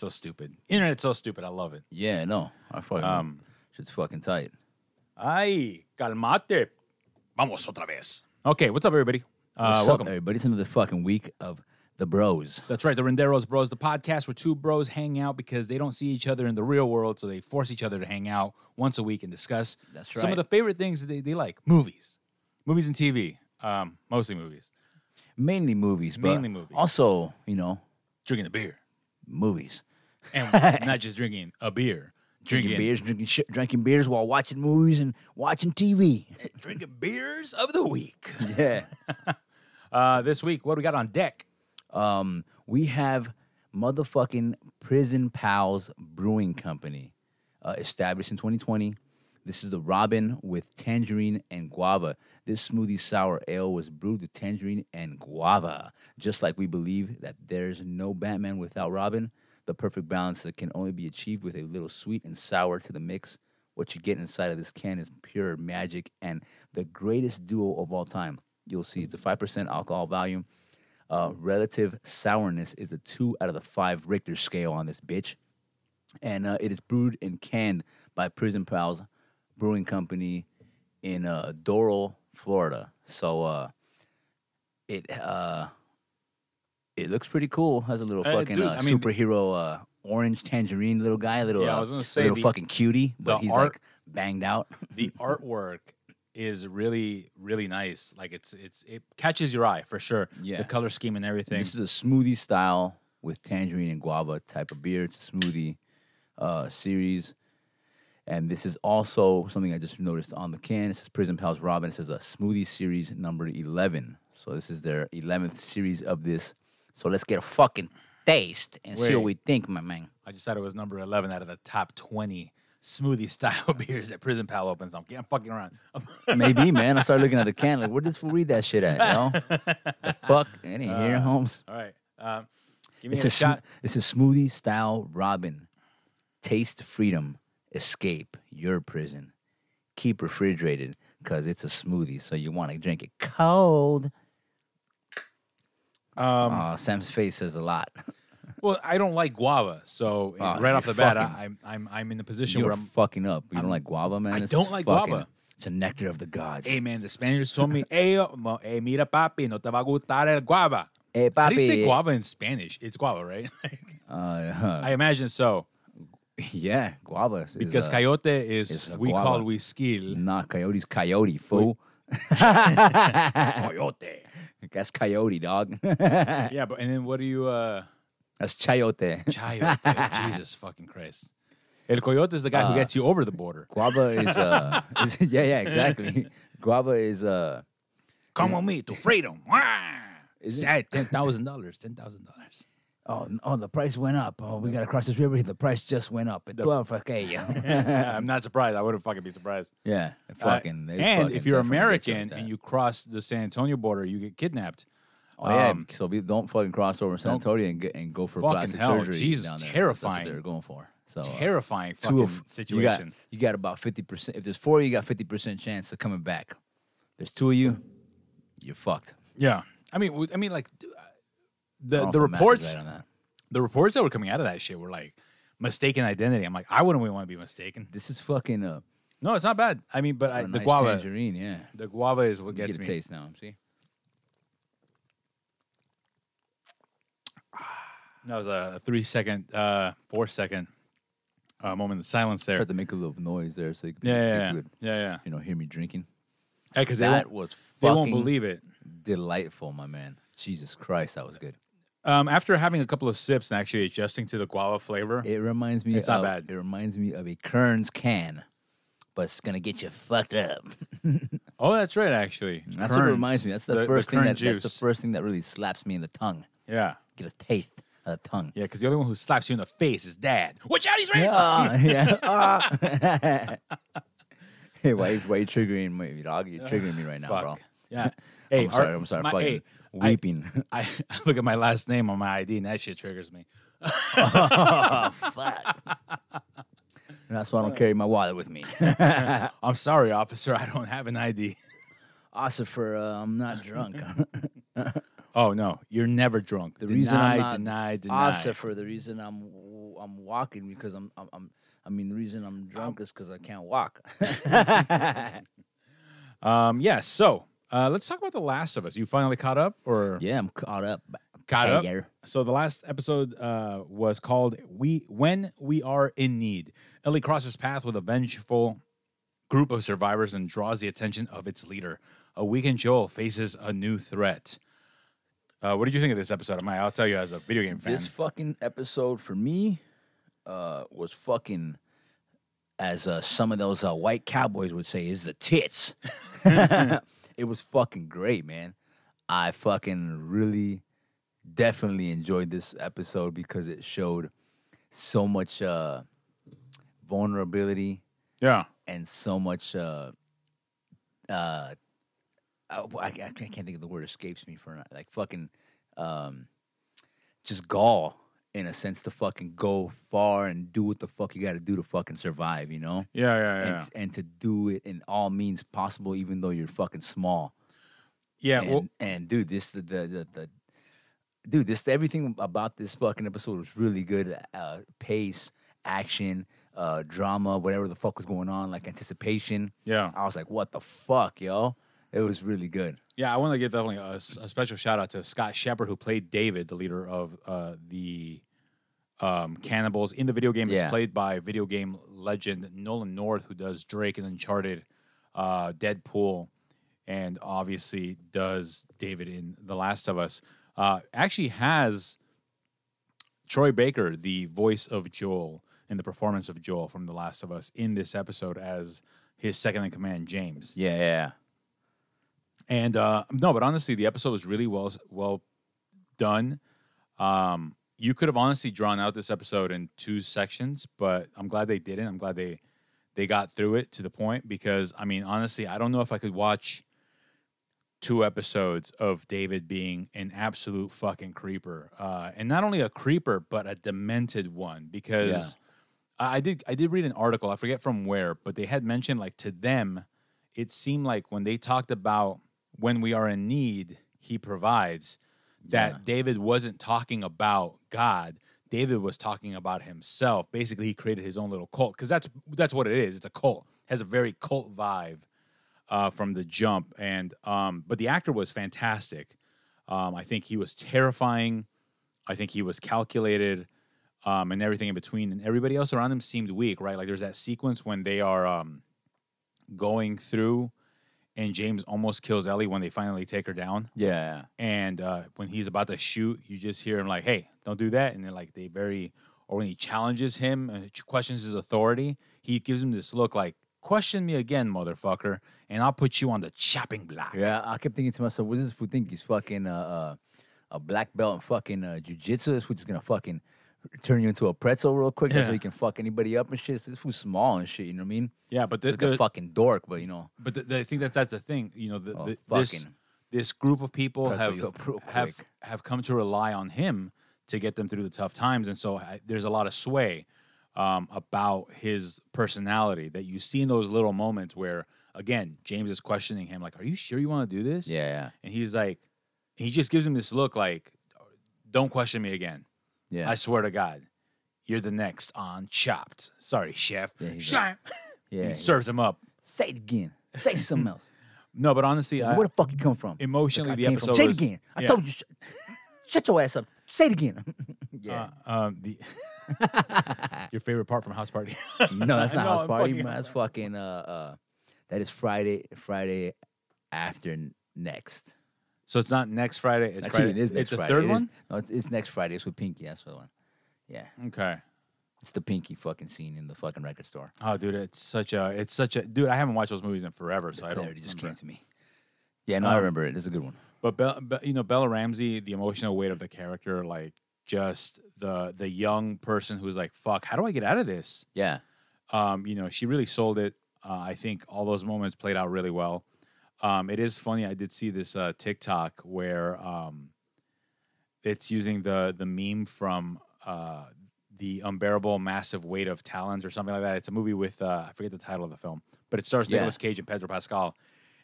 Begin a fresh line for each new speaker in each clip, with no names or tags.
so stupid. Internet's so stupid. I love it.
Yeah, no, I fucking
Um,
shit's fucking tight.
Ay, calmate. Vamos otra vez. Okay, what's up, everybody? Uh,
What's
welcome.
up, everybody? It's another fucking week of the Bros.
That's right, the Renderos Bros, the podcast where two bros hang out because they don't see each other in the real world, so they force each other to hang out once a week and discuss
That's right.
some of the favorite things that they, they like. Movies. Movies and TV. Um, mostly movies.
Mainly movies, but
Mainly movies.
Also, you know,
Drinking the beer.
movies.
And not just drinking a beer.
Drinking
Drinking,
beers, drinking shit, drinking beers while watching movies and watching TV.
drinking beers of the week.
Yeah.
Uh, this week, what do we got on deck?
um, we have motherfucking Prison Pals Brewing Company, uh, established in 2020. This is the Robin with tangerine and guava. This smoothie sour ale was brewed with tangerine and guava. Just like we believe that there's no Batman without Robin, the perfect balance that can only be achieved with a little sweet and sour to the mix. What you get inside of this can is pure magic and the greatest duo of all time. You'll see it's a 5% alcohol volume. Uh, relative sourness is a two out of the five Richter scale on this bitch. And uh, it is brewed and canned by Prison Pals Brewing Company in uh, Doral, Florida. So uh, it uh, it looks pretty cool. Has a little
Uh,
fucking
dude,
uh,
I mean-
superhero uh, orange tangerine little guy, little
Yeah, I
uh,
was gonna say
little
the-
fucking cutie, but he's
art-
like banged out.
the artwork is really really nice like it's it's it catches your eye for sure
Yeah.
the color scheme and everything
This is a smoothie style with tangerine and guava type of beer. It's a smoothie uh, series. And this is also something I just noticed on the can. It says Prison Pals Robin. It says a smoothie series number 11. So this is their 11th series of this. So let's get a fucking taste and see what we think, my man.
i just thought it was number 11 out of the top 20 smoothie style beers that prison pal opens i'm, I'm fucking around
Maybe, man. I started looking at the can like, where did this read that shit at, you know? the fuck? It ain't here, Holmes.
all right um, give me
It's
a,
a, sm-
shot
it's a smoothie style Robin. Taste freedom. Escape your prison. Keep refrigerated because it's a smoothie, so you want to drink it cold.
Um,
Aw, Sam's face says a lot.
well i don't like guava so
Oh,
right off the bat I, I'm I'm i'm in the position where i'm
fucking up. You don't like guava, man?
I
This
don't like
fucking-
guava.
It's a nectar of the gods.
hey man the spaniards told me hey, uh, mo- hey mira papi no te va a gustar el guava
Hey, papi.
how do you say guava in spanish it's guava right
Uh,
i imagine so
yeah, guava.
Because
uh,
coyote is
is a
we
guava.
call whisky
Not coyote's coyote, fool.
coyote
That's coyote, dog.
Yeah, but and then what do you uh
That's chayote.
chayote? Jesus fucking Christ. El coyote is the guy who gets you over the border.
Guava is uh is, yeah, yeah, exactly. Guava is uh
Come with me to freedom.
Is
Is
it-
ten thousand dollars? Ten thousand dollars.
Oh oh the price went up. Oh, we gotta cross this river. The price just went up. At twelve okay. Yeah.
I'm not surprised. I wouldn't fucking be surprised.
yeah.
Uh,
Fucking they
and
fucking
if you're
get you
American and you cross the San Antonio border, you get kidnapped.
Oh yeah.
um,
so we don't fucking cross over San Antonio and get and go for plastic
hell,
surgery.
Jesus,
down there.
terrifying.
That's what they're going for. So uh,
Terrifying
two
fucking
of- You got,
situation.
you got about fifty percent. If there's four, you got fifty percent chance of coming back. There's two of you, you're fucked.
yeah, I mean, I mean, like uh, the the reports,
right
the reports that were coming out of that shit were like mistaken identity. I'm like, I wouldn't want to be mistaken.
This is fucking uh,
No, it's not bad. I mean, but I, the
nice
guava,
tangerine. Yeah.
the guava is what
Get
gets
a
me.
taste now. See.
That was a three second, uh, four second uh, moment of silence there.
Tried to make a little noise there so you could,
Yeah,
so
yeah,
you
yeah,
could,
yeah, yeah.
you know, hear me drinking.
Because
That was
they
fucking
won't believe it.
delightful, my man. Jesus Christ, that was good.
Um, after having a couple of sips and actually adjusting to the guava flavor,
It reminds me.
It's not
of,
bad.
It reminds me of a Kern's can, but it's gonna get you fucked up.
oh, that's right. Actually,
That's what it reminds me. That's the, first thing that,
juice.
that's the first thing that really slaps me in the tongue.
yeah,
Get a taste of the tongue.
yeah. Because the only one who slaps you in the face is Dad. Watch out, he's right.
Ah, yeah. ah. hey, why, why you triggering me, dog? You're triggering me right now,
Fuck.
bro.
Yeah. Hey,
I'm sorry.
our-
I'm sorry.
my- hey,
weeping.
I, I look at my last name on my ID and that shit triggers me.
oh, fuck. And that's why I don't carry my wallet with me.
I'm sorry, officer. I don't have an ID.
For uh, I'm not drunk.
Oh no, you're never drunk.
The
deny,
reason I'm not
deny, deny.
For the reason I'm I'm walking because I'm I'm, I'm I mean the reason I'm drunk is because I can't walk.
Um, yes. So uh, let's talk about The Last of Us. You finally caught up, or
yeah, I'm caught up.
caught up?
Hey,
So the last episode uh, was called "We When We Are in Need." Ellie crosses path with a vengeful group of survivors and draws the attention of its leader. A weakened Joel faces a new threat. Uh, what did you think of this episode? I'll tell you as a video game fan.
This fucking episode for me uh, was fucking, as uh, some of those uh, white cowboys would say, is the tits. it was fucking great, man. I fucking really, definitely enjoyed this episode because it showed so much uh, vulnerability
yeah,
and so much. Uh, uh, I, I, I can't think of the word escapes me for like fucking, um, just gall in a sense to fucking go far and do what the fuck you got to do to fucking survive, you know,
yeah, yeah, yeah.
and and to do it in all means possible, even though you're fucking small.
yeah,
and,
well,
and dude, this the the the. the Dude, this everything about this fucking episode was really good. Uh, pace, action, uh, drama, whatever the fuck was going on, like anticipation.
yeah.
I was like, what the fuck, yo? It was really good.
Yeah, I want to give definitely a, a special shout out to Scott Shepherd, who played David, the leader of uh, the um, cannibals in the video game. It's played by video game legend Nolan North, who does Drake and Uncharted, uh, Deadpool, and obviously does David in The Last of Us. Uh, actually has Troy Baker, the voice of Joel, in the performance of Joel from The Last of Us, in this episode as his second in command, James.
Yeah, yeah.
And uh, no, but honestly, the episode was really well well done. Um, you could have honestly drawn out this episode in two sections, but I'm glad they didn't. I'm glad they they got through it to the point because I mean, honestly, I don't know if I could watch two episodes of David being an absolute fucking creeper, uh, and not only a creeper but a demented one. Because
Yeah.
I I did I did read an article, I forget from where, but they had mentioned like to them, it seemed like when they talked about when we are in need, he provides. That
Yeah.
David wasn't talking about God. David was talking about himself. Basically, he created his own little cult because that's that's what it is. It's a cult. has a very cult vibe uh, from the jump. And um, but the actor was fantastic. Um, I think he was terrifying. I think he was calculated, um, and everything in between. And everybody else around him seemed weak, right? Like there's that sequence when they are um, going through, and James almost kills Ellie when they finally take her down.
Yeah.
And uh, when he's about to shoot, you just hear him like, "Hey, don't do that!" And then like they very, or when he challenges him and questions his authority, he gives him this look like, "Question me again, motherfucker, and I'll put you on the chopping block."
Yeah, I kept thinking to myself, what does this fool think? He's fucking uh, uh, a black belt in fucking uh, jujitsu. This fool just gonna fucking turn you into a pretzel real quick just so
Yeah.
he can fuck anybody up and shit. This fool's small and shit, you know what I mean?
Yeah, but the,
Like a
the-
fucking dork, but you know.
but the, the, I think that's that's the thing. You know, the,
Oh,
this this group of people
pretzel
have
you
have have come to rely on him to get them through the tough times, and so I, there's a lot of sway um, about his personality that you see in those little moments where, again, James is questioning him, like, "Are you sure you want to do this?"
Yeah, yeah.
and he's like, he just gives him this look, like, "Don't question me again.
Yeah.
I swear to God." You're the next on Chopped. Sorry, chef.
Yeah, he's
Chop.
yeah.
he serves him up.
Say it again. Say something else.
No, but honestly, I,
Where the fuck you come from?
emotionally,
Like, I
the
came from-
episode
Say it
was-
again. I
yeah.
told you. Sh- shut your ass up. Say it again. yeah.
Uh, um, the your favorite part from House Party?
no, that's not
No,
house
I'm
party.
fucking-
That's fucking. Uh, uh, that is Friday. Friday after n- next.
So it's not next Friday. It's
Actually,
Friday.
it is next
it's the third
It is-
one.
no, it's, it's next Friday. It's with Pinky. That's the one. Yeah,
Okay.
it's the Pinky fucking scene in the fucking record store.
Oh, dude, it's such a, it's such a, dude. I haven't watched those movies in forever, so I don't.
Clarity just
remember.
came to me. Yeah, no, I
Um,
remember it. It's a good one.
But Be- Be- you know, Bella Ramsey, the emotional weight of the character, like just the the young person who's like, "Fuck, how do I get out of this?"
Yeah,
Um, you know, she really sold it. Uh, I think all those moments played out really well. Um, it is funny. I did see this uh, TikTok where um, it's using the the meme from uh, the unbearable massive weight of talons or something like that. It's a movie with uh, I forget the title of the film, but it stars
Yeah.
Nicolas Cage and Pedro Pascal,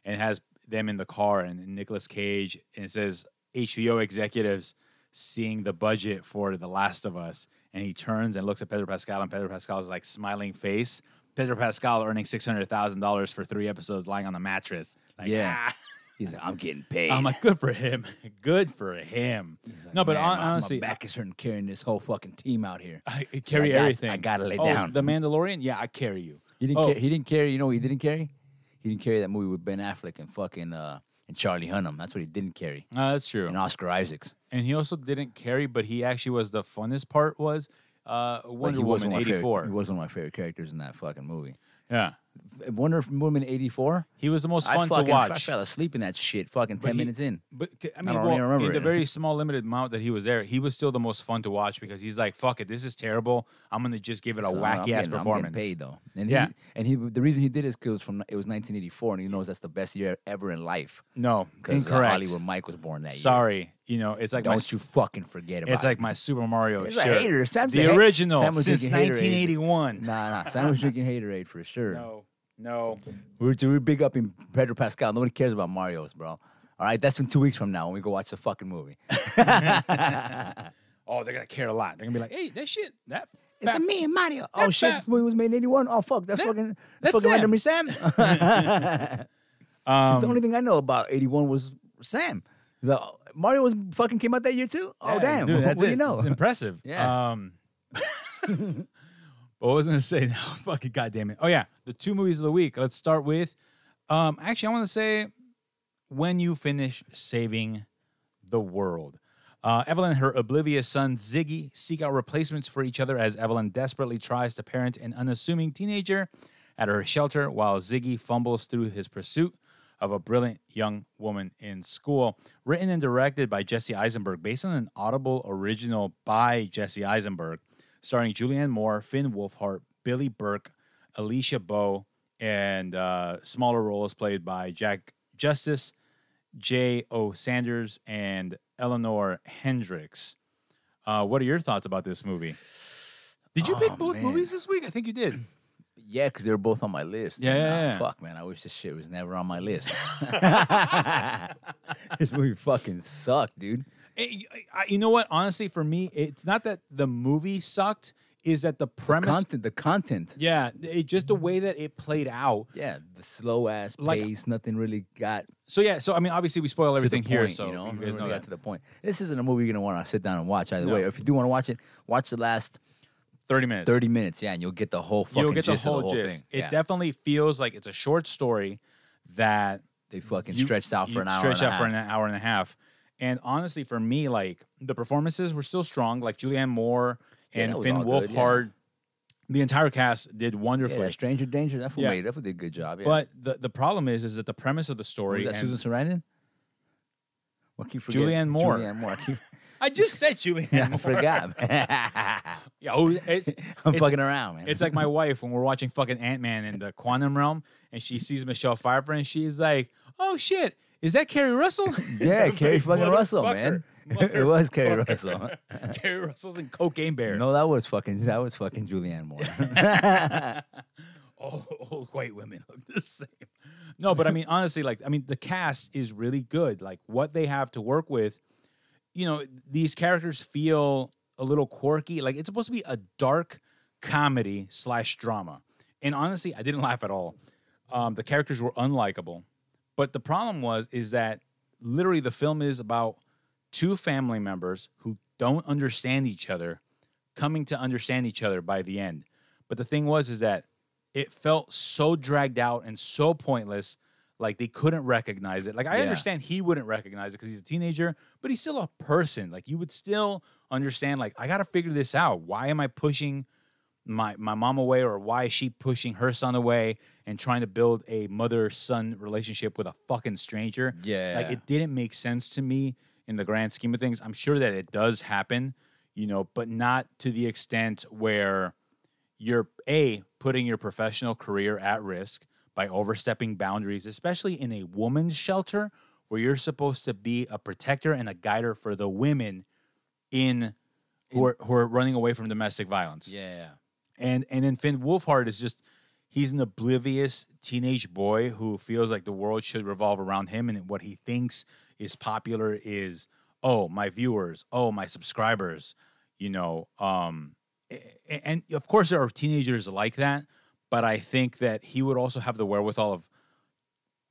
and has them in the car and Nicolas Cage, and it says HBO executives seeing the budget for The Last of Us, and he turns and looks at Pedro Pascal, and Pedro Pascal's like smiling face. Pedro Pascal earning six hundred thousand dollars for three episodes, lying on the mattress. Like,
Yeah.
ah.
He's like, I'm getting paid.
I'm like, good for him. Good for him.
Like,
no, but
"Man,
hon-
my- my
honestly,
back is hurting carrying this whole fucking team out here.
I, I
So
carry
I got-
everything.
I gotta lay
Oh,
down.
The Mandalorian, yeah, I carry you.
He didn't.
Oh.
Carry, he didn't carry. You know, what he didn't carry. He didn't carry that movie with Ben Affleck and fucking uh, and Charlie Hunnam. That's what he didn't carry.
Uh, that's true.
And Oscar Isaacs.
and he also didn't carry, but he actually was the funnest part was uh, Wonder Woman eighty four.
He was one of my favorite characters in that fucking movie.
Yeah,
Wonder Woman eighty four.
he was the most
I
fun
fucking
to watch.
I fell asleep in that shit. Fucking
But
ten
he-
minutes in.
But c- I mean,
don't
well,
even remember
in the
it.
very small limited amount that he was there, he was still the most fun to watch because he's like, "Fuck it, this is terrible. I'm gonna just give it a
So, I'm
wacky ass
getting- I'm
performance."
paid though. And
Yeah.
he, and he the reason he did is because from it was 1984, and he knows that's the best year ever in life.
No,
'Cause, uh,
incorrect.
Hollywood Mike was born that year.
Sorry, you know, it's like my,
Don't
s-
you fucking forget about
It's
it.
like my Super Mario
a
shirt.
hater. Sam's
the
ha-
original
Sam was
since
drinking Haterade.
1981.
Nah, nah. Sam was drinking Haterade for sure.
No, no.
We're, we're big up in Pedro Pascal. Nobody cares about Mario's, bro. All right, that's in two weeks from now when we go watch the fucking movie.
Oh, they're gonna care a lot. They're gonna be like, "Hey, that shit, that
It's a me and Mario. Oh
That
shit,
fat-
this movie was made in '81. Oh fuck, that's
That-
fucking that's,
that's
fucking
Sam.
randomly Sam. the
Um,
only thing I know about '81 was Sam. "Oh, Mario was fucking came out that year too. Oh
Yeah,
damn,
dude,
what do you know?
It's impressive.
Yeah.
Um, what was I gonna say now? Fucking goddamn it! Oh yeah, the two movies of the week. Let's start with. Um, actually, I want to say when you finish saving the world. Uh, Evelyn and her oblivious son Ziggy seek out replacements for each other as Evelyn desperately tries to parent an unassuming teenager at her shelter while Ziggy fumbles through his pursuit of a brilliant young woman in school. Written and directed by Jesse Eisenberg, based on an Audible original by Jesse Eisenberg, starring Julianne Moore, Finn Wolfhard, Billy Burke, Alisha Boe, and uh, smaller roles played by Jack Justice, Jay O. Sanders, and Eleonore Hendricks. Uh, what are your thoughts about this movie? Did you
Oh,
pick both
man.
movies this week? I think you did.
Yeah, because they were both on my list.
Yeah,
And,
yeah,
uh,
yeah.
Fuck, man. I wish this shit was never on my list. this movie fucking sucked, dude.
Eh, I- you know what? Honestly, for me, it's not that the movie sucked. Is that the premise?
Content, the content.
yeah, it just the way that it played out.
Yeah, the slow ass
Like-
pace. Nothing really got
So yeah, so I mean, obviously we spoil everything
the
here, so
you know,
guys
Never
know
got
that.
to the point. This isn't a movie you're gonna want to sit down and watch either way. If you do want to watch it, watch the last
Thirty minutes.
thirty minutes. Yeah, and you'll get the whole fucking
You'll get the
gist
whole,
of the whole
gist.
thing.
It
yeah.
definitely feels like it's a short story that
they fucking
you-
stretched out for an hour.
Stretched
and a
out for
half.
an hour and a half. And honestly, for me, like the performances were still strong. Like Julianne Moore
Yeah,
and
that was
Finn
all good, yeah.
Wolfhard, the entire cast did
Yeah,
wonderfully.
that Stranger Danger. That fool
Yeah.
made. That fool did a good job. Yeah.
But the the problem is, is that the premise of the story was
that
and-
Susan Sarandon? What keep forgetting?
Julianne Moore.
Julianne Moore. I keep,
I just said Julianne
yeah, I
Moore.
forgot.
Yeah, oh, it's,
I'm
it's-
fucking around, man.
It's like my wife when we're watching fucking Ant Man in the quantum realm, and she sees Michelle Pfeiffer, and she's like, "Oh shit, is that Keri Russell?"
yeah, Keri fucking Russell, man.
Motherfucker.
it was Keri Russell.
Keri Russell's in Cocaine Bear.
No, that was fucking that was fucking Julianne Moore.
all old white women look the same. No, but I mean, honestly, like, I mean, the cast is really good. Like, what they have to work with, you know, these characters feel a little quirky. Like, it's supposed to be a dark comedy slash drama. And honestly, I didn't laugh at all. Um, the characters were unlikable. But the problem was, is that literally the film is about two family members who don't understand each other coming to understand each other by the end. But the thing was is that it felt so dragged out and so pointless like they couldn't recognize it. Like I
Yeah.
understand he wouldn't recognize it cuz he's a teenager, but he's still a person. Like you would still understand like I got to figure this out. Why am I pushing my my mom away or why is she pushing her son away and trying to build a mother son relationship with a fucking stranger?
Yeah, like
it didn't make sense to me in the grand scheme of things. I'm sure that it does happen, you know, but not to the extent where you're a putting your professional career at risk by overstepping boundaries, especially in a woman's shelter where you're supposed to be a protector and a guider for the women in who are, who are running away from domestic violence
yeah.
and and then Finn Wolfhard is just he's an oblivious teenage boy who feels like the world should revolve around him and what he thinks is popular is oh my viewers oh my subscribers you know um and of course there are teenagers like that, but I think that he would also have the wherewithal of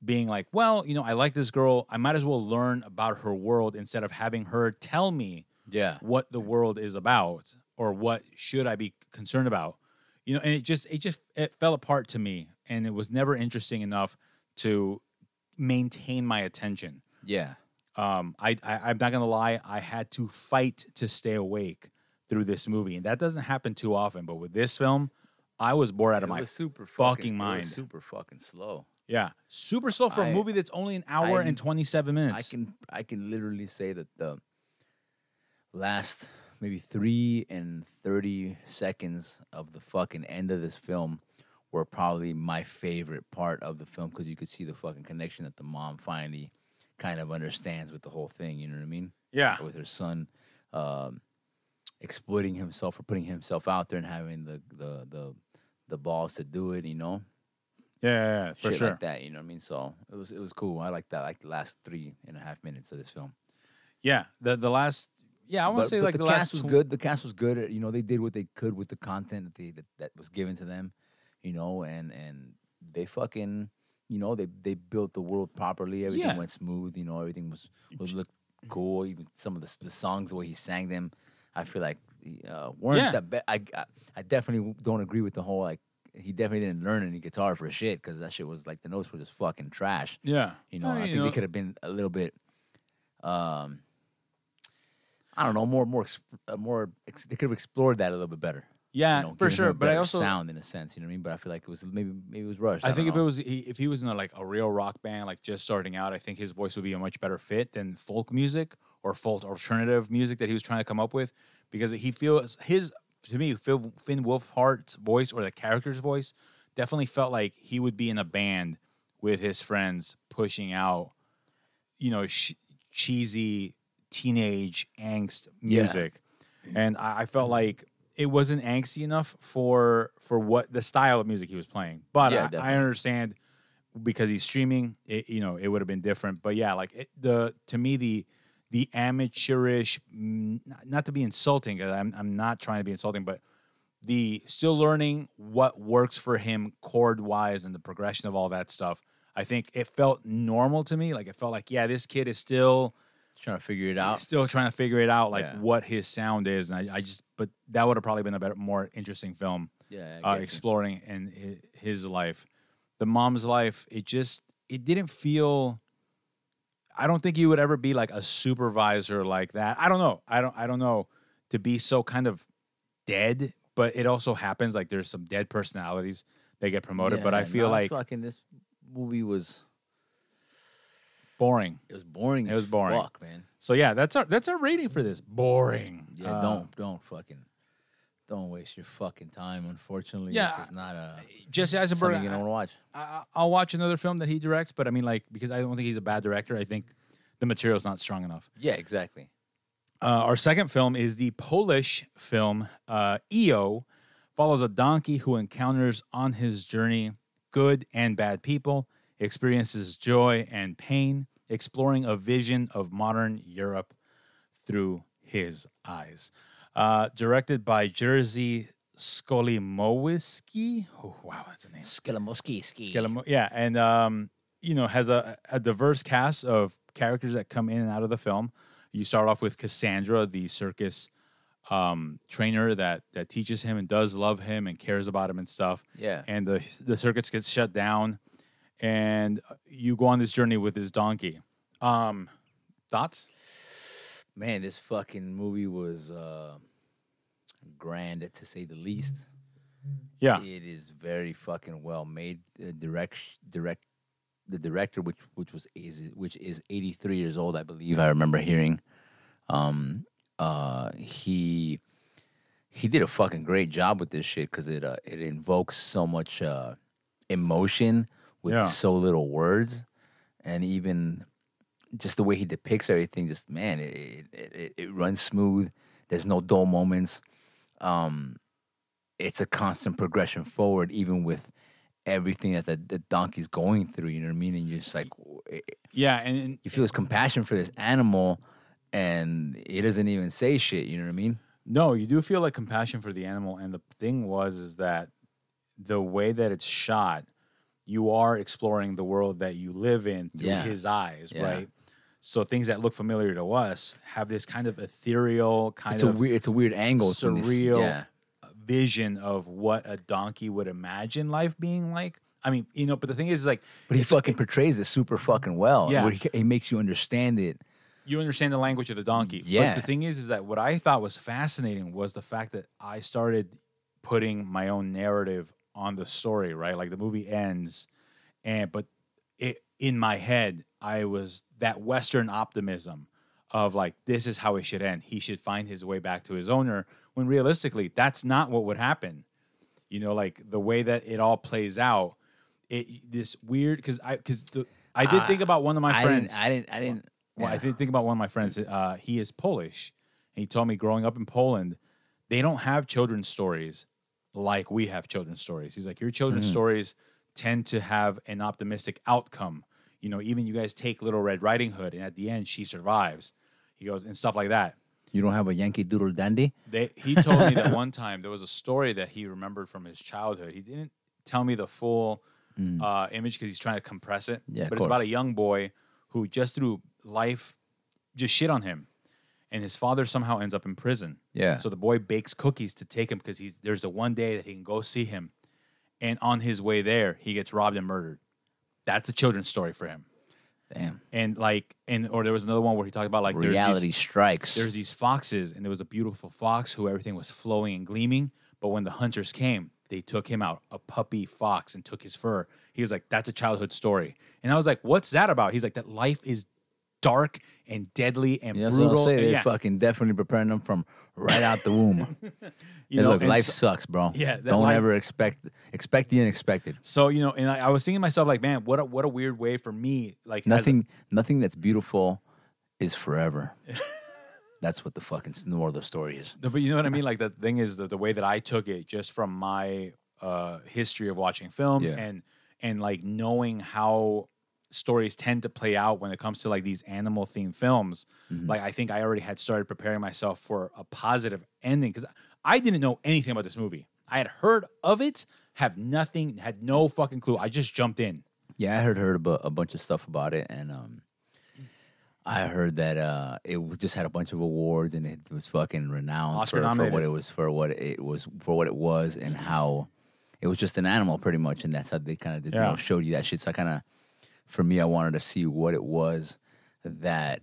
being like, well, you know, I like this girl. I might as well learn about her world instead of having her tell me
Yeah.
what the world is about or what should I be concerned about. You know, and it just it just it fell apart to me and it was never interesting enough to maintain my attention.
Yeah.
Um, I, I I'm not gonna lie, I had to fight to stay awake through this movie, and that doesn't happen too often. But with this film, I was bored out of
It
my
super
fucking
it was
mind.
super fucking slow.
yeah, super slow for a
I-
movie that's only an hour
I-
and twenty seven minutes.
I can I can literally say that the last maybe three and thirty seconds of the fucking end of this film were probably my favorite part of the film because you could see the fucking connection that the mom finally kind of understands with the whole thing. You know what I mean?
yeah,
With her son um, exploiting himself or putting himself out there and having the the the the balls to do it. You know?
yeah, yeah, yeah, for
shit
sure.
like that. You know what I mean? So it was it was cool. I like that. Like the last three and a half minutes of this film.
Yeah, the the last yeah, I want to say
but
like
the,
the,
cast
last
was
tw-
good. The cast was good. You know, they did what they could with the content that they that, that was given to them. You know, and and they fucking you know they they built the world properly. Everything
Yeah.
went smooth. You know, everything was was looked cool. Even some of the the songs the way he sang them, I feel like uh, weren't
Yeah.
that. Be- I, I I definitely don't agree with the whole like. He definitely didn't learn any guitar for shit because that shit was like the notes were just fucking trash.
Yeah,
You know,
I
I think
you
they could have been a little bit, um, I don't know, more, more, uh, more. Ex- they could have explored that a little bit better.
yeah,
you know,
for sure. But I also
sound in a sense, you know what I mean. But I feel like it was maybe maybe it was rushed.
I think
don't
if it was he, if he was in a, like a real rock band, like just starting out, I think his voice would be a much better fit than folk music or folk alternative music that he was trying to come up with, because he feels his to me Phil, Finn Wolfhard's voice or the character's voice definitely felt like he would be in a band with his friends pushing out, you know, sh- cheesy teenage angst
Yeah.
music, and I, I felt like it wasn't angsty enough for for what the style of music he was playing. But
Yeah,
I, I understand because he's streaming. It, you know, it would have been different. But yeah, like it, the to me the the amateurish, mm, not, to be insulting, I'm I'm not trying to be insulting, but the still learning what works for him chord wise and the progression of all that stuff. I think it felt normal to me. Like it felt like, yeah, this kid is still
trying to figure it out.
still trying to figure it out, like
Yeah.
what his sound is. And I, I just, but that would have probably been a better, more interesting film,
Yeah,
uh,
you.
exploring in his, his life. The mom's life, it just, it didn't feel. I don't think you would ever be like a supervisor like that. I don't know. I don't. I don't know to be so kind of dead, but it also happens. Like there's some dead personalities that get promoted, but I feel
no,
like
fucking this movie was
boring.
it was boring.
It was boring.
Fuck, man.
So yeah, that's our that's our rating for this. Boring.
Yeah,
Uh,
don't don't fucking don't waste your fucking time. Unfortunately,
Yeah,
this is not a
Jesse Eisenberg.
you don't want to watch.
I, I'll watch another film that he directs, but I mean, like, because I don't think he's a bad director. I think the material's not strong enough.
Yeah, exactly.
Uh, our second film is the Polish film uh, EO, follows a donkey who encounters on his journey good and bad people, experiences joy and pain, exploring a vision of modern Europe through his eyes. Uh, directed by Jerzy Skolimowski. Oh, wow, that's a name.
Skelamoski.
Skelemo- yeah, and um, you know has a, a diverse cast of characters that come in and out of the film. You start off with Cassandra, the circus um, trainer that that teaches him and does love him and cares about him and stuff.
Yeah.
and the the circus gets shut down, and you go on this journey with his donkey. Um, thoughts?
Man, this fucking movie was uh, grand to say the least.
Yeah,
It is very fucking well made. Uh, direct, direct, the director, which which was is which is eighty three years old, I believe. I remember hearing. Um, uh, he he did a fucking great job with this shit because it uh, it invokes so much uh, emotion with
Yeah.
so little words, and even just the way he depicts everything. Just man, it it, it, it runs smooth. There's no dull moments. Um, it's a constant progression forward, even with everything that the, the donkey's going through. You know what I mean? And you're just like,
yeah, and, and
you feel his compassion for this animal, and he doesn't even say shit. You know what I mean?
No, you do feel like compassion for the animal, and the thing was is that the way that it's shot, you are exploring the world that you live in through
Yeah.
his eyes,
Yeah.
right? So things that look familiar to us have this kind of ethereal, kind
It's a
of
weird. It's a weird angle.
surreal
yeah.
vision of what a donkey would imagine life being like. I mean, you know, but the thing is, like,
But he
a-
fucking portrays it super fucking well.
Yeah.
He, he makes you understand it.
you understand the language of the donkey.
Yeah.
But the thing is, is that what I thought was fascinating was the fact that I started putting my own narrative on the story, right? Like the movie ends, and but it in my head, I was that Western optimism of like this is how it should end. He should find his way back to his owner. When realistically, that's not what would happen. You know, like the way that it all plays out. It this weird because I because I did
I-
think about one of my
I
friends.
didn't. I didn't. I didn't.
Well, I did think about one of my friends. Uh, he is Polish. And he told me growing up in Poland, they don't have children's stories like we have children's stories. He's like, your children's stories tend to have an optimistic outcome. You know, even you guys take Little Red Riding Hood, and at the end, she survives. He goes, and stuff like that.
You don't have a Yankee Doodle Dandy.
They, he told me that one time there was a story that he remembered from his childhood. He didn't tell me the full uh, image because he's trying to compress it.
Mm. Yeah,
but it's about a young boy who just through life just shit on him, and his father somehow ends up in prison.
Yeah.
So the boy bakes cookies to take him because he's there's the one day that he can go see him, and on his way there he gets robbed and murdered. That's a children's story for him.
Damn.
And like, and or there was another one where he talked about like there's these-
Reality strikes.
there's these foxes, and there was a beautiful fox who everything was flowing and gleaming. But when the hunters came, they took him out, a puppy fox, and took his fur. He was like, "That's a childhood story," and I was like, "What's that about?" He's like, "That life is dark and deadly and
Yeah, that's what
brutal."
Say. They're
yeah,
fucking definitely preparing them from right out the womb.
you know,
look, life
so,
sucks, bro.
Yeah,
Don't
life-
ever expect expect the unexpected.
so, you know, and I, I was thinking to myself, like, man, what a, what a weird way for me, like, as a-
Nothing nothing that's beautiful is forever. that's what the fucking moral of the story is.
But you know what I mean? Like the thing is that the way that I took it just from my uh history of watching films
Yeah.
and and like knowing how stories tend to play out when it comes to like these animal themed films.
Mm-hmm.
Like I think I already had started preparing myself for a positive ending because I didn't know anything about this movie. I had heard of it, have nothing, had no fucking clue. I just jumped in.
Yeah, I heard heard about a bunch of stuff about it, and um, I heard that uh, it just had a bunch of awards, and it was fucking renowned
Oscar
for, for what it was for what it was for what it was, and how it was just an animal, pretty much, and that's how they kind of did, you know, showed you that shit. So I kind of, for me, I wanted to see what it was that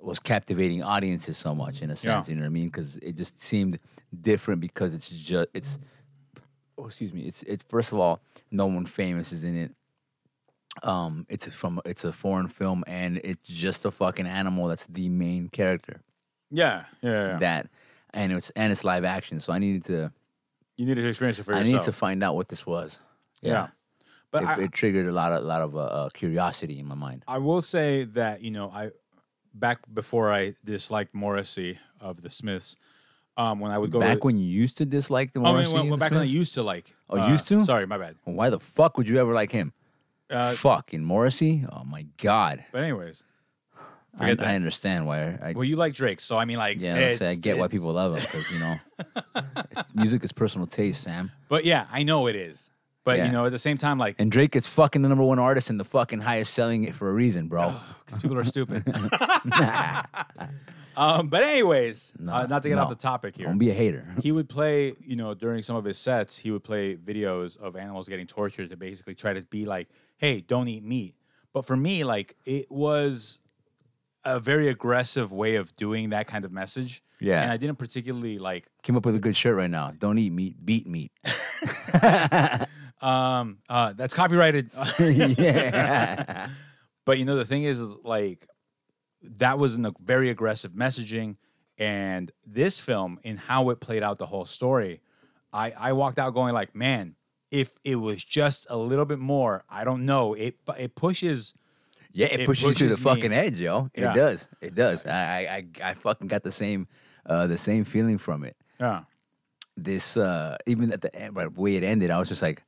was captivating audiences so much, in a sense. You know what I mean? Because it just seemed different because it's just it's. Oh, excuse me. It's it's first of all, no one famous is in it um it's from it's a foreign film and it's just a fucking animal that's the main character
Yeah, yeah, yeah.
that and it's and it's live action so i needed to
you needed to experience it for
i
yourself.
I needed to find out what this was
yeah. But
it,
I,
it triggered a lot of a lot of uh, uh, curiosity in my mind.
I will say that you know I back before I disliked Morrissey of the Smiths, um, when I would go
back
to,
when you used to dislike the
oh, I mean,
Morrissey
when,
and
when
the
back when I used to like
Oh,
uh,
used to?
sorry my bad.
Why the fuck would you ever like him?
Uh,
fucking Morrissey? Oh my god.
But anyways
I. I understand why I,
well you like Drake so I mean like
yeah
it's,
I get why people love him because you know music is personal taste Sam.
But yeah I know it is but
Yeah.
you know at the same time like
and Drake is fucking the number one artist and the fucking highest selling it for a reason bro
because people are stupid um, but anyways uh, not to get off the topic here
don't be a hater
he would play, you know, during some of his sets, he would play videos of animals getting tortured to basically try to be like, hey, don't eat meat. But for me, like, it was a very aggressive way of doing that kind of message.
Yeah.
And I didn't particularly like,
Came up with a good shirt right now. Don't eat meat, beat meat.
Um, uh, that's copyrighted.
yeah.
But you know, the thing is, is like that was in a very aggressive messaging, and this film, in how it played out the whole story, I I walked out going like, man, if it was just a little bit more, I don't know, it it pushes.
Yeah, it,
It
pushes, you to the
me.
fucking edge, yo. It
Yeah.
does. It does. I, I I I fucking got the same uh the same feeling from it.
Yeah,
This uh even at the end, right, way it ended, I was just like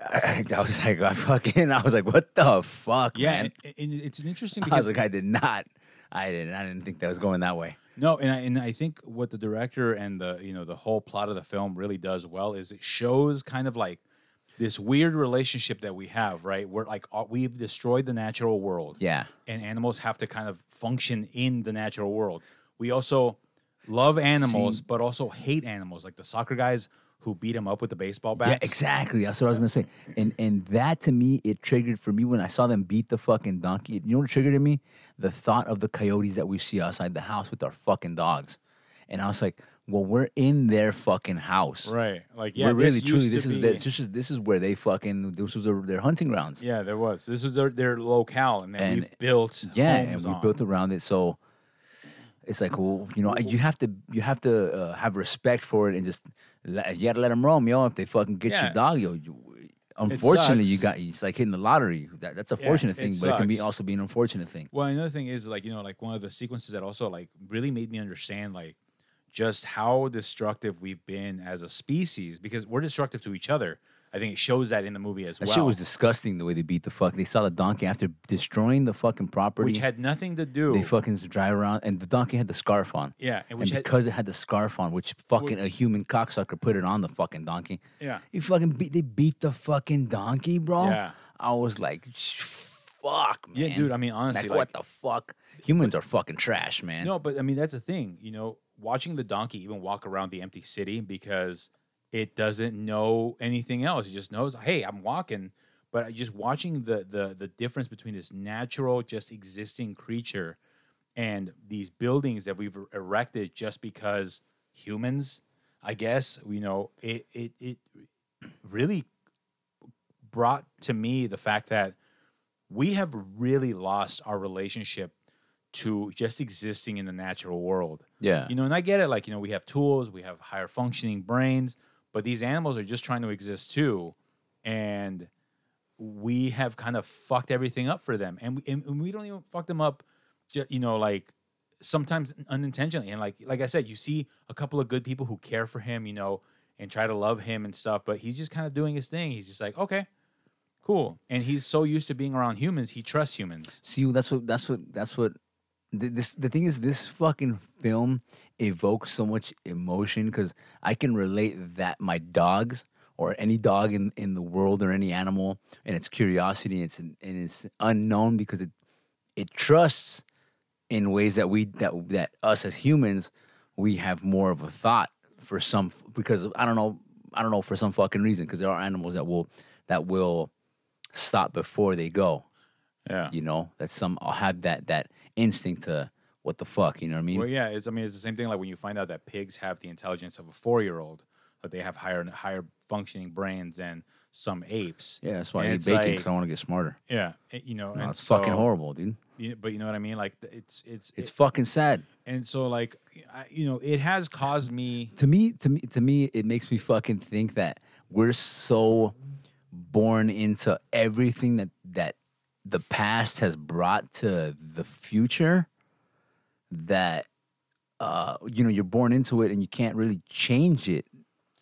I, I was like I fucking I was like, what the fuck,
yeah,
man?
and, and it's an interesting
I
because
was like, I did not I didn't. I didn't think that was going that way.
No, and I, and I think what the director and the you know the whole plot of the film really does well is it shows kind of like this weird relationship that we have, right? Where like uh, we've destroyed the natural world,
Yeah.
and animals have to kind of function in the natural world. We also love animals, but also hate animals, like the soccer guys who beat him up with the baseball bat.
Yeah, exactly. That's what I was gonna say. And and that to me, it triggered for me when I saw them beat the fucking donkey. You know what triggered in me? The thought of the coyotes that we see outside the house with our fucking dogs. And I was like, well, we're in their fucking house.
Right, like yeah,
we're really truly this is
be-
their, this is this is where they fucking this was their, their hunting grounds.
yeah, there was. This is their their locale, and then we've built
Yeah, and we
on.
built around it. So it's like, well, you know, you have to you have to uh, have respect for it and just you gotta let them roam, yo. If they fucking get
Yeah.
your dog, yo, you, unfortunately, you
sucks.
got it's like hitting the lottery. That, that's a
Yeah,
fortunate
it
thing, but it can be
sucks.
also be an unfortunate thing.
Well, another thing is like you know like one of the sequences that also like really made me understand like just how destructive we've been as a species because we're destructive to each other. I think it shows that in the movie as
That
well.
shit was disgusting the way they beat the fuck. They saw the donkey after destroying the fucking property.
which had nothing to do.
they fucking drive around, and the donkey had the scarf on.
yeah, and
And
which had,
because it had the scarf on, which fucking a human cocksucker put it on the fucking donkey.
yeah,
He fucking beat. They beat the fucking donkey, bro.
Yeah.
I was like, fuck, man.
yeah, dude. I mean, honestly,
like,
like,
what the fuck? Humans are fucking trash, man.
No, but I mean that's the thing. You know, watching the donkey even walk around the empty city because it doesn't know anything else. It just knows, hey, I'm walking. But just watching the the the difference between this natural, just existing creature and these buildings that we've er, erected just because humans, I guess, you know, it it it really brought to me the fact that we have really lost our relationship to just existing in the natural world.
Yeah.
You know, and I get it, like, you know, we have tools, we have higher functioning brains, but these animals are just trying to exist too. And we have kind of fucked everything up for them. And we, and we don't even fuck them up, you know, like sometimes unintentionally. And like, like I said, you see a couple of good people who care for him, you know, and try to love him and stuff, but he's just kind of doing his thing. He's just like, okay, cool. And he's so used to being around humans, he trusts humans.
See, that's what that's what that's what th- this the thing is this fucking film evokes so much emotion because I can relate that my dogs or any dog in, in the world or any animal and its curiosity and it's and it's unknown because it it trusts in ways that we that that us as humans we have more of a thought for some because I don't know I don't know for some fucking reason because there are animals that will that will stop before they go
Yeah.
you know that some I'll have that that instinct to what the fuck you know what I mean
Well, yeah, it's. I mean, it's the same thing. Like when you find out that pigs have the intelligence of a four-year-old, that they have higher higher functioning brains than some apes.
yeah that's why I
And
eat
it's
bacon
like-
because I want to get smarter
Yeah, it- you know,
no, it's fucking horrible dude
but you know what I mean? Like it's it's
it's
it-
fucking sad
and so like I, you know, it has caused me.
to me to me to me it makes me fucking think that we're so born into everything that that the past has brought to the future that uh you know you're born into it and you can't really change it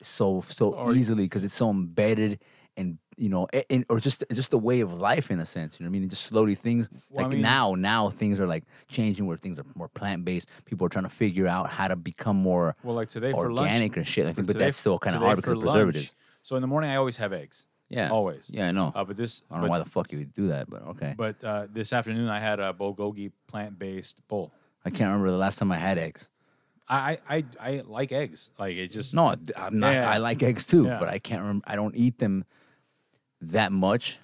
so so
Or-
easily because it's so embedded and you know and, or just just a way of life in a sense you know what i mean and just slowly things
Well, I
like
mean-
now now things are like changing where things are more plant-based people are trying to figure out how to become more
Well, like today for lunch,
organic and shit. I
for
think, but
today-
that's still kind of hard because
for
of preservatives.
lunch- So in the morning, I always have eggs.
Yeah,
always.
Yeah, I know.
Uh, but this,
I don't
but,
know why the fuck you would do that, but okay.
but uh, this afternoon, I had a bulgogi plant-based bowl.
I can't remember the last time I had eggs.
I I I, I like eggs. Like it just
No, I'm not.
Yeah.
I like eggs too,
Yeah.
but I can't remember. I don't eat them that much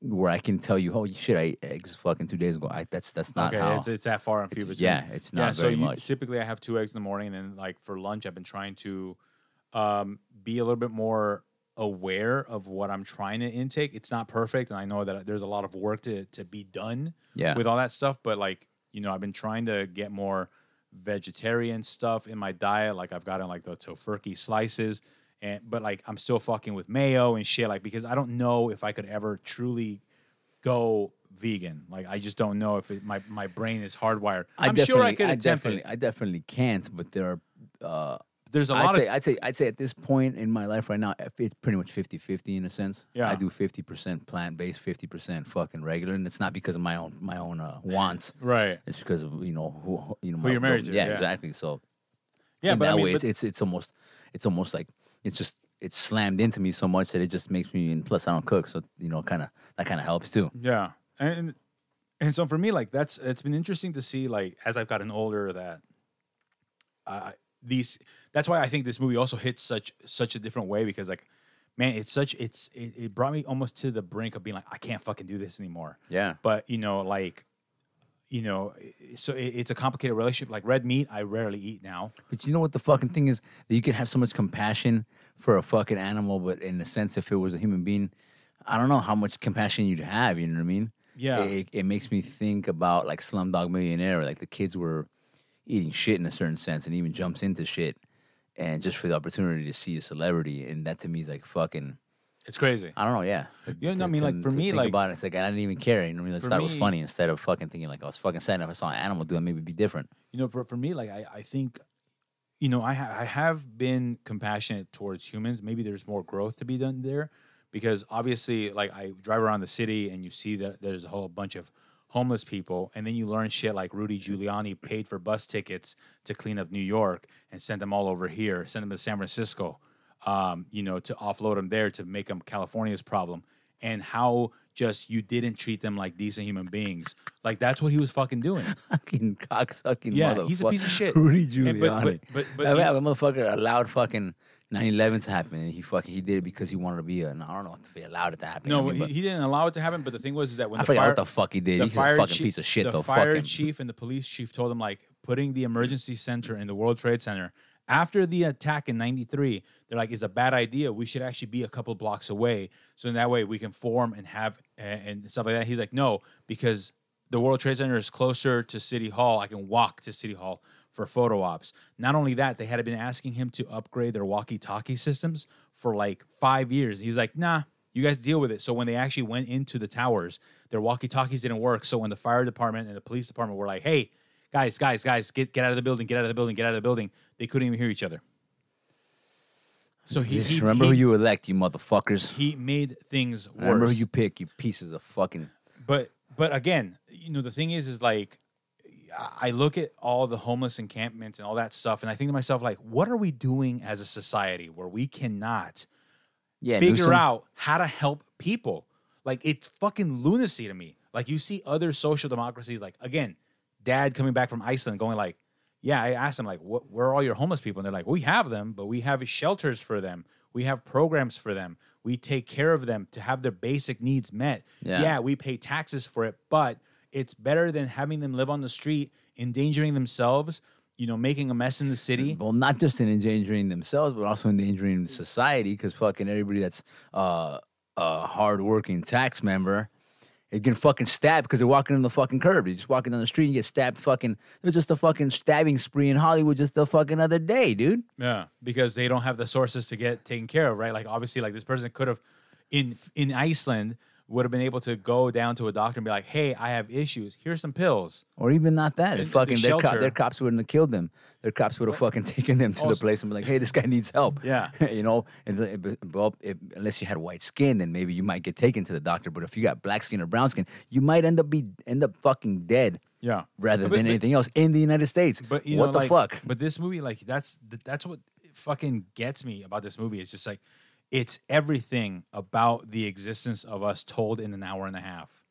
where I can tell you, oh shit, I ate eggs fucking two days ago. I, that's that's not
okay,
how.
it's it's that far and few between.
yeah, it's not
so
very
you-
much.
Typically, I have two eggs in the morning, and then like for lunch, I've been trying to um, be a little bit more aware of what I'm trying to intake. It's not perfect, and I know that there's a lot of work to to be done
Yeah.
with all that stuff. But like you know, I've been trying to get more vegetarian stuff in my diet. Like I've gotten like the Tofurky slices. And, but like I'm still fucking with mayo and shit like because I don't know if I could ever truly go vegan like I just don't know if it, my my brain is hardwired
I
I'm sure I could
I
attempt
definitely,
it
I definitely can't. But there are uh,
there's a
I'd
lot
say,
of
I'd say, I'd say at this point in my life right now, it's pretty much 50-50 in a sense.
Yeah.
I do fifty percent plant based, fifty percent fucking regular, and it's not because of my own my own uh, wants.
right.
It's because of you know who you know
Who you're married to,
Yeah,
yeah.
exactly. So
Yeah,
in
but
that
I mean,
way,
but-
it's, it's it's almost it's almost like it's just it's slammed into me so much that it just makes me. And plus, I don't cook, so you know, kind of that kind of helps too.
Yeah, and and so for me, like that's it's been interesting to see, like as I've gotten older, that uh, these. That's why I think this movie also hits such such a different way because, like, man, it's such it's it, it brought me almost to the brink of being like, I can't fucking do this anymore.
Yeah.
But you know, like, you know, so it, it's a complicated relationship. Like red meat, I rarely eat now.
But you know what the fucking thing is that you can have so much compassion for a fucking animal, but in a sense, if it was a human being, I don't know how much compassion you'd have. You know what I mean?
Yeah.
It, it makes me think about like Slumdog Millionaire, like the kids were eating shit in a certain sense, and even jumps into shit, and just for the opportunity to see a celebrity, and that to me is like fucking.
It's crazy.
I don't know, yeah.
Yeah, no, I mean,
to-
like, for me, like-
about it, it's like I didn't even care. You know what I mean? Let's
For
thought it was funny instead of fucking thinking like I was fucking sad if I saw an animal do that, maybe it'd be different.
you know for, for me like i, I think you know I, ha- I have been compassionate towards humans maybe there's more growth to be done there because obviously like i drive around the city and you see that there's a whole bunch of homeless people and then you learn shit like rudy giuliani paid for bus tickets to clean up new york and sent them all over here send them to san francisco um, you know to offload them there to make them california's problem and how just you didn't treat them like decent human beings like that's what he was fucking doing
fucking cocksucking
Yeah, he's a piece of shit.
Rudy
And- but-
Giuliani.
but- but- but
I mean,
he-
that motherfucker allowed fucking 9-11 to happen. And he fucking he did it because he wanted to be a. I don't know if he allowed it to happen.
No,
I mean,
he, he didn't allow it to happen. But the thing was is that when
I
the fire,
what the fuck he did.
the
He's a fucking
chief,
piece of shit,
the
though.
fire
Fucking
chief and the police chief told him like putting the emergency center in the World Trade Center after the attack in '93. They're like, it's a bad idea. We should actually be a couple blocks away, so in that way we can form and have and, and stuff like that. He's like, no, because the World Trade Center is closer to City Hall. I can walk to City Hall for photo ops. Not only that, they had been asking him to upgrade their walkie-talkie systems for like five years. He was like, nah, you guys deal with it. So when they actually went into the towers, their walkie-talkies didn't work. So when the fire department and the police department were like, hey, guys, guys, guys, get get out of the building, get out of the building, get out of the building, they couldn't even hear each other. So he, he
remember
he,
who you elect, you motherfuckers.
he made things worse.
Remember who you pick, you pieces of fucking.
But but again, you know, the thing is, is like, I- look at all the homeless encampments and all that stuff, and I think to myself, like, what are we doing as a society where we cannot
Yeah,
figure
some-
out how to help people? Like, it's fucking lunacy to me. Like, you see other social democracies, like again, dad coming back from Iceland, going like, yeah, I asked him like, what, where are all your homeless people? And they're like, we have them, but we have shelters for them. We have programs for them. We take care of them to have their basic needs met.
Yeah.
yeah, we pay taxes for it, but it's better than having them live on the street, endangering themselves, you know, making a mess in the city.
Well, not just in endangering themselves, but also endangering society because fucking everybody that's uh, a hardworking tax member is getting fucking stabbed because they're walking on the fucking curb. You're just walking down the street and you get stabbed fucking. There's just a fucking stabbing spree in Hollywood just the fucking other day, dude.
Yeah, because they don't have the sources to get taken care of, right? Like obviously, like this person could have in in Iceland would have been able to go down to a doctor and be like, "Hey, I have issues. Here's some pills."
Or even not that.
And
They
the
fucking their, their cops wouldn't have killed them. Their cops would have fucking taken them to the place and be like, "Hey, this guy needs help."
Yeah.
you know. And uh, well, if, unless you had white skin, then maybe you might get taken to the doctor. But if you got black skin or brown skin, you might end up be end up fucking dead.
Yeah,
rather
But-
than
but-
anything else in the United States.
But you
what
know,
the
like,
fuck?
But this movie, like that's that's what fucking gets me about this movie. It's just like it's everything about the existence of us told in an hour and a half.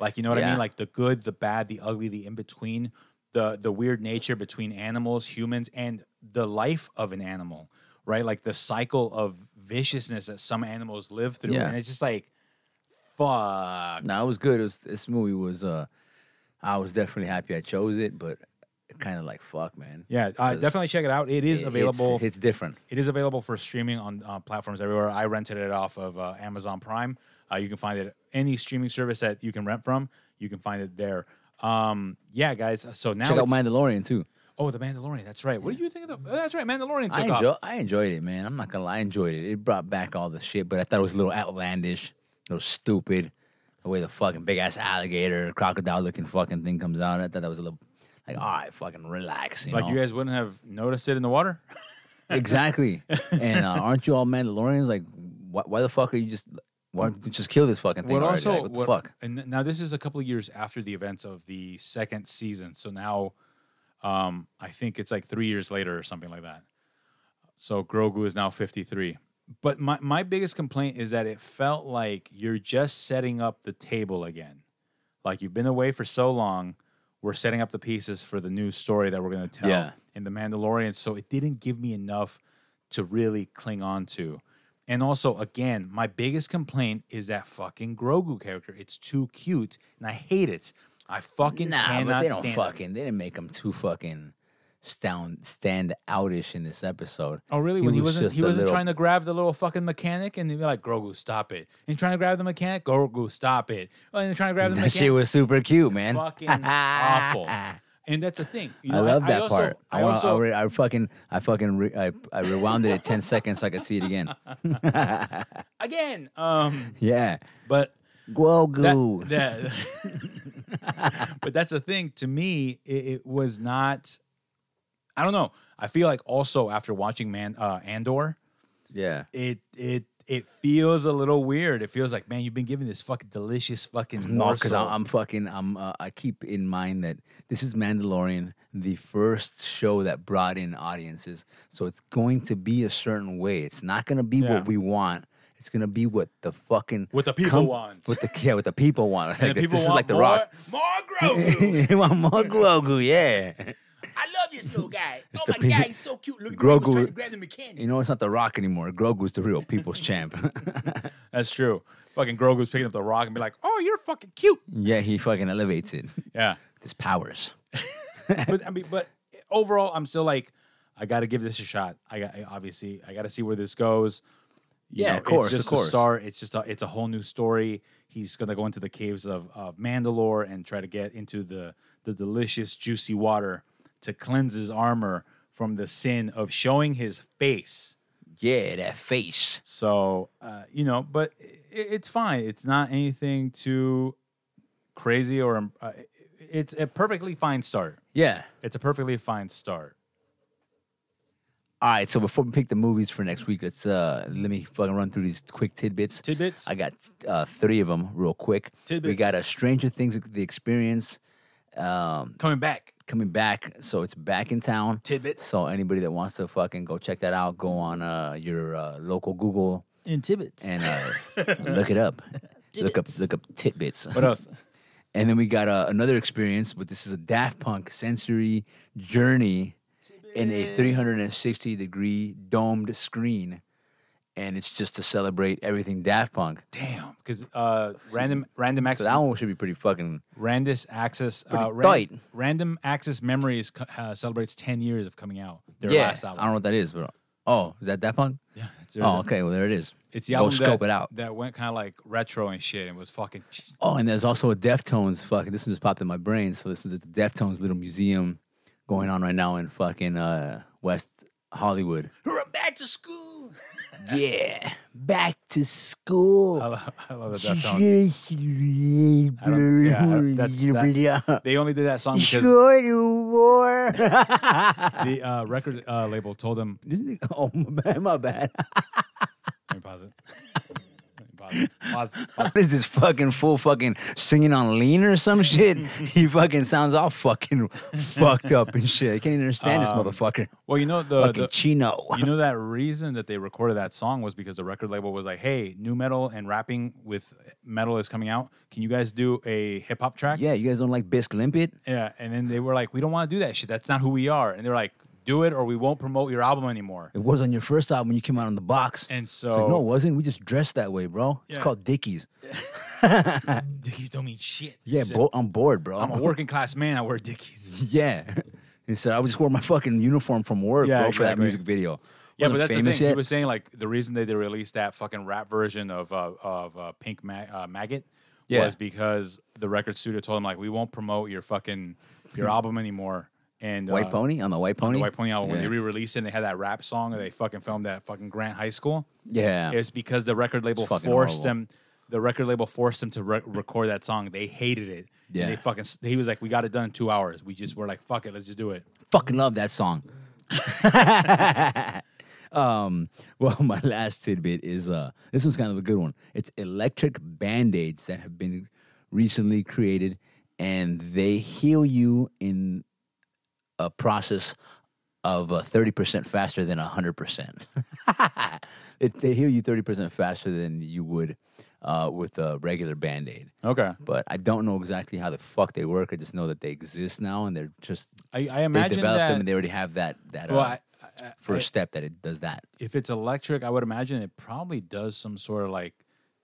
Like you know what I mean? Like the good, the bad, the ugly, the in between, the the weird nature between animals, humans, and the life of an animal. Right? Like the cycle of viciousness that some animals live through,
Yeah.
and it's just like, fuck.
No, it was good. It was, this movie was. uh I was definitely happy I chose it, but kind of like fuck, man.
Yeah, uh, definitely check it out. It is
It-
available.
It's, it's different.
It is available for streaming on uh, platforms everywhere. I rented it off of uh, Amazon Prime. Uh, you can find it any streaming service that you can rent from. You can find it there. Um, yeah, guys. So now
Check out Mandalorian too.
oh, the Mandalorian. That's right. What do you think of the? Oh, that's right. Mandalorian
I enjoy, I enjoyed it, man. I'm not gonna lie, I enjoyed it. It brought back all the shit, but I thought it was a little outlandish, a little stupid. The way the fucking big ass alligator, crocodile looking fucking thing comes out. I thought that was a little like, all right, fucking relax. You
like
know?
you guys wouldn't have noticed it in the water.
exactly. And uh, aren't you all Mandalorians? Like, why, why the fuck are you just? Why don't you just kill this fucking thing
What
already?
also?
Like, what the fuck?
And now this is a couple of years after the events of the second season. So now, um, I think it's like three years later or something like that. So Grogu is now fifty three. But my my biggest complaint is that it felt like you're just setting up the table again. Like you've been away for so long, we're setting up the pieces for the new story that we're going to tell
Yeah.
in the Mandalorian. So it didn't give me enough to really cling on to. And also, again, my biggest complaint is that fucking Grogu character. It's too cute, and I hate it. I fucking
Nah,
cannot
but they don't
stand it.
fucking. They didn't make him too fucking stand stand outish in this episode.
Oh really? when he
was
wasn't
just
he wasn't
little-
trying to grab the little fucking mechanic, and he'd be like, "Grogu, stop it!" And he's trying to grab the mechanic, Grogu, stop it! Oh, and they're trying to grab the
That
mechanic.
shit was super cute, man.
fucking awful. And that's the thing. You know,
I love that
also-
part.
I
I,
also,
I, I fucking, I fucking, re- I, I rewounded it ten seconds so I could see it again.
again, um,
Yeah,
but
Grogu.
that, that but that's the thing. To me, it, it was not. I don't know. I feel like also after watching Man uh, Andor,
yeah,
it it it feels a little weird. It feels like man, you've been given this fucking delicious fucking
no, because. I'm, fucking, I'm, uh, I keep in mind that this is Mandalorian, the first show that brought in audiences. So it's going to be a certain way. It's not going to be
Yeah.
what we want. It's gonna be what the fucking
What the people want.
What the yeah, what the people want. Like,
the people
this
want
is like the
more,
Rock.
more Grogu.
want more Grogu? Yeah.
I love this little guy.
It's
oh
the
my god, he's so cute. Look at
Grogu-
Grogu trying to grab the mechanic.
You know, it's not the Rock anymore. Grogu's the real people's champ.
That's true. Fucking Grogu's picking up the rock and be like, "Oh, you're fucking cute."
yeah, he fucking elevates it.
Yeah.
His powers.
but I mean, but overall, I'm still like, I got to give this a shot. I got I- obviously, I got to see where this goes. You
Yeah,
know,
of course,
It's just
of course.
a start. It's just a, it's a whole new story. He's gonna go into the caves of, of Mandalore and try to get into the the delicious, juicy water to cleanse his armor from the sin of showing his face.
Yeah, that face.
So uh, you know, but it, it's fine. It's not anything too crazy or um, uh, it's a perfectly fine start.
Yeah.
It's a perfectly fine start.
All right, so before we pick the movies for next week, let's uh let me fucking run through these quick tidbits.
Tidbits?
I got uh three of them real quick.
Tidbits.
We got a Stranger Things the experience um
Coming back.
Coming back, so it's back in town.
Tidbits.
So anybody that wants to fucking go check that out, go on uh your uh, local Google
In Tibbets.
and uh look it up. Look up look up tidbits.
what else?
And then we got uh, another experience, but this is a Daft Punk sensory journey in a 360 degree domed screen. And it's just to celebrate everything Daft Punk.
Damn. Because uh, random random
So
access
that one should be pretty fucking.
Random access uh,
tight.
random access memories uh, celebrates ten years of coming out. Their
yeah.
last album.
I don't know what that is, but. Oh, is that Daft Punk?
Yeah, it's
Oh, okay. Well, there it is.
It's the
Go
album
scope
that,
it out.
that went kind of like retro and shit and was fucking.
Oh, and there's also a Deftones fucking. This one just popped in my brain. So this is the Deftones little museum going on right now in fucking uh, West Hollywood.
We're back to school.
Yeah, back to school.
I love, I love the Deftones.
I
yeah, that- that- They only did that song because
war.
the uh, record uh, label told them.
oh my bad, my bad.
Let me pause it. Let me pause it. Pause, pause.
What is this fucking fool fucking singing on lean or some shit? he fucking sounds all fucking fucked up and shit. I can't even understand this um, motherfucker.
Well, you know the, the
Chino.
you know that reason that they recorded that song was because the record label was like, "Hey, nu metal and rapping with metal is coming out. Can you guys do a hip hop track?"
yeah, you guys don't like Bisque Limpet?
Yeah, and then they were like, "We don't want to do that shit. That's not who we are." And they're like, "Do it, or we won't promote your album anymore."
It was on your first album when you came out on the box.
And
It's like,
so,
no, it wasn't. We just dressed that way, bro. It's
Yeah.
called Dickies.
Dickies don't mean shit.
Yeah,
said,
bo- I'm bored, bro.
I'm a working class man. I wear Dickies.
Yeah. He said, I just wear my fucking uniform from work,
Yeah,
bro, for that music video.
Yeah, but that's the thing. He was saying like the reason that they released that fucking rap version of uh, of uh, Pink uh, Maggit
Yeah.
was because the record studio told him like we won't promote your fucking your album anymore. And
White
uh,
Pony on the White Pony.
the White Pony album when they re-released it, and they had that rap song, and they fucking filmed that fucking Grant High School.
Yeah.
It's because the record label forced
horrible.
them. The record label forced them to re- record that song. They hated it. And
Yeah.
they fucking. He was like, "We got it done in two hours. We just were like, fuck it, let's just do it."
Fucking love that song. Um, well, my last tidbit is uh, this one's kind of a good one. It's electric band aids that have been recently created, and they heal you in a process of uh, 30% faster than 100%. it, they heal you 30% faster than you would uh, with a regular band aid.
Okay.
But I don't know exactly how the fuck they work. I just know that they exist now, and they're just
I, I
they developed
that.
them, and they already have that that
well,
uh,
I, I,
first step that it does that.
if it's electric, I would imagine it probably does some sort of like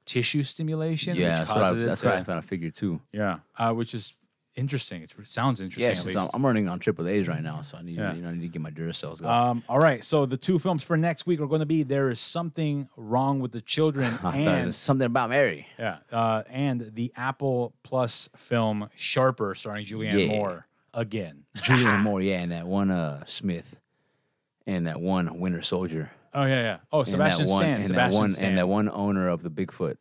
tissue stimulation.
Yeah,
which
that's what I, that's what I kind of figured too.
Yeah, uh, which is interesting. It sounds interesting.
Yeah,
at least.
I'm, I'm running on triple A's right now, so I need
Yeah.
you know I need to get my Duracells going.
Um, all right, so the two films for next week are going to be "There Is Something Wrong with the Children"
I thought it
and
something about Mary.
yeah, uh, and the Apple Plus film "Sharper" starring Julianne
Yeah.
Moore again.
Julianne Moore, yeah, and that one uh, Smith, and that one Winter Soldier,
Oh yeah, yeah. Oh,
and
Sebastian
that one,
Stan.
and
Sebastian
that one,
Stan.
and that one owner of the Bigfoot.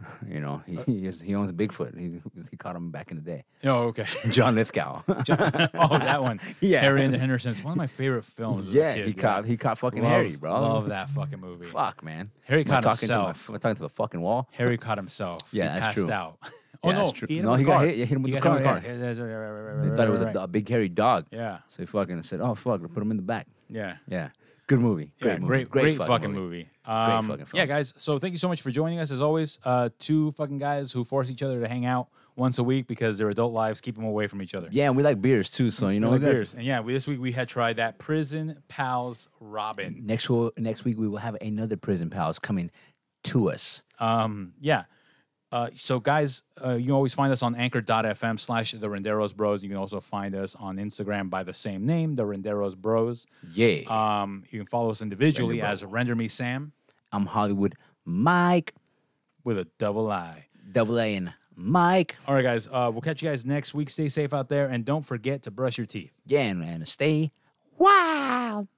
You know, he he, is, he owns Bigfoot. He, he caught him back in the day.
Oh, okay.
John Lithgow.
oh, that one.
Yeah.
Harry and the Hendersons. One of my favorite films. As
yeah,
a kid,
he caught he caught fucking
love,
Harry, bro.
Love that fucking movie.
Fuck, man.
Harry
Am I
caught
talking
himself.
To my, am I talking to the fucking wall?
Harry caught himself.
Yeah,
he
that's
passed
true.
out. Oh
Yeah,
no, he
No, he got hit- hit him with
He
the
him
car,
with the
yeah.
car. Right, right, right,
They thought it was a, a big hairy dog.
Yeah,
So he fucking said, "Oh fuck, put him in the back."
yeah.
Yeah, good movie. Great
yeah,
movie.
great, great, fucking, movie. Um,
fucking film.
Yeah, guys. So thank you so much for joining us. As always, uh, two fucking guys who force each other to hang out once a week because their adult lives keep them away from each other.
Yeah, and we like beers too, so you know we got-
beers. And yeah, we, this week we had tried that Prison Pals Robin.
Next wo- next week we will have another prison pals coming to us.
Um, yeah. Uh, so guys, uh, you can always find us on anchor.fm slash the Renderos Bros. You can also find us on Instagram by the same name, the Renderos Bros.
Yeah,
Um, you can follow us individually
Render
as Render Me Sam
I'm Hollywood Mike,
with a double I.
double A and Mike.
All right, guys. Uh, we'll catch you guys next week. Stay safe out there, and don't forget to brush your teeth.
Yeah, and, and stay wild.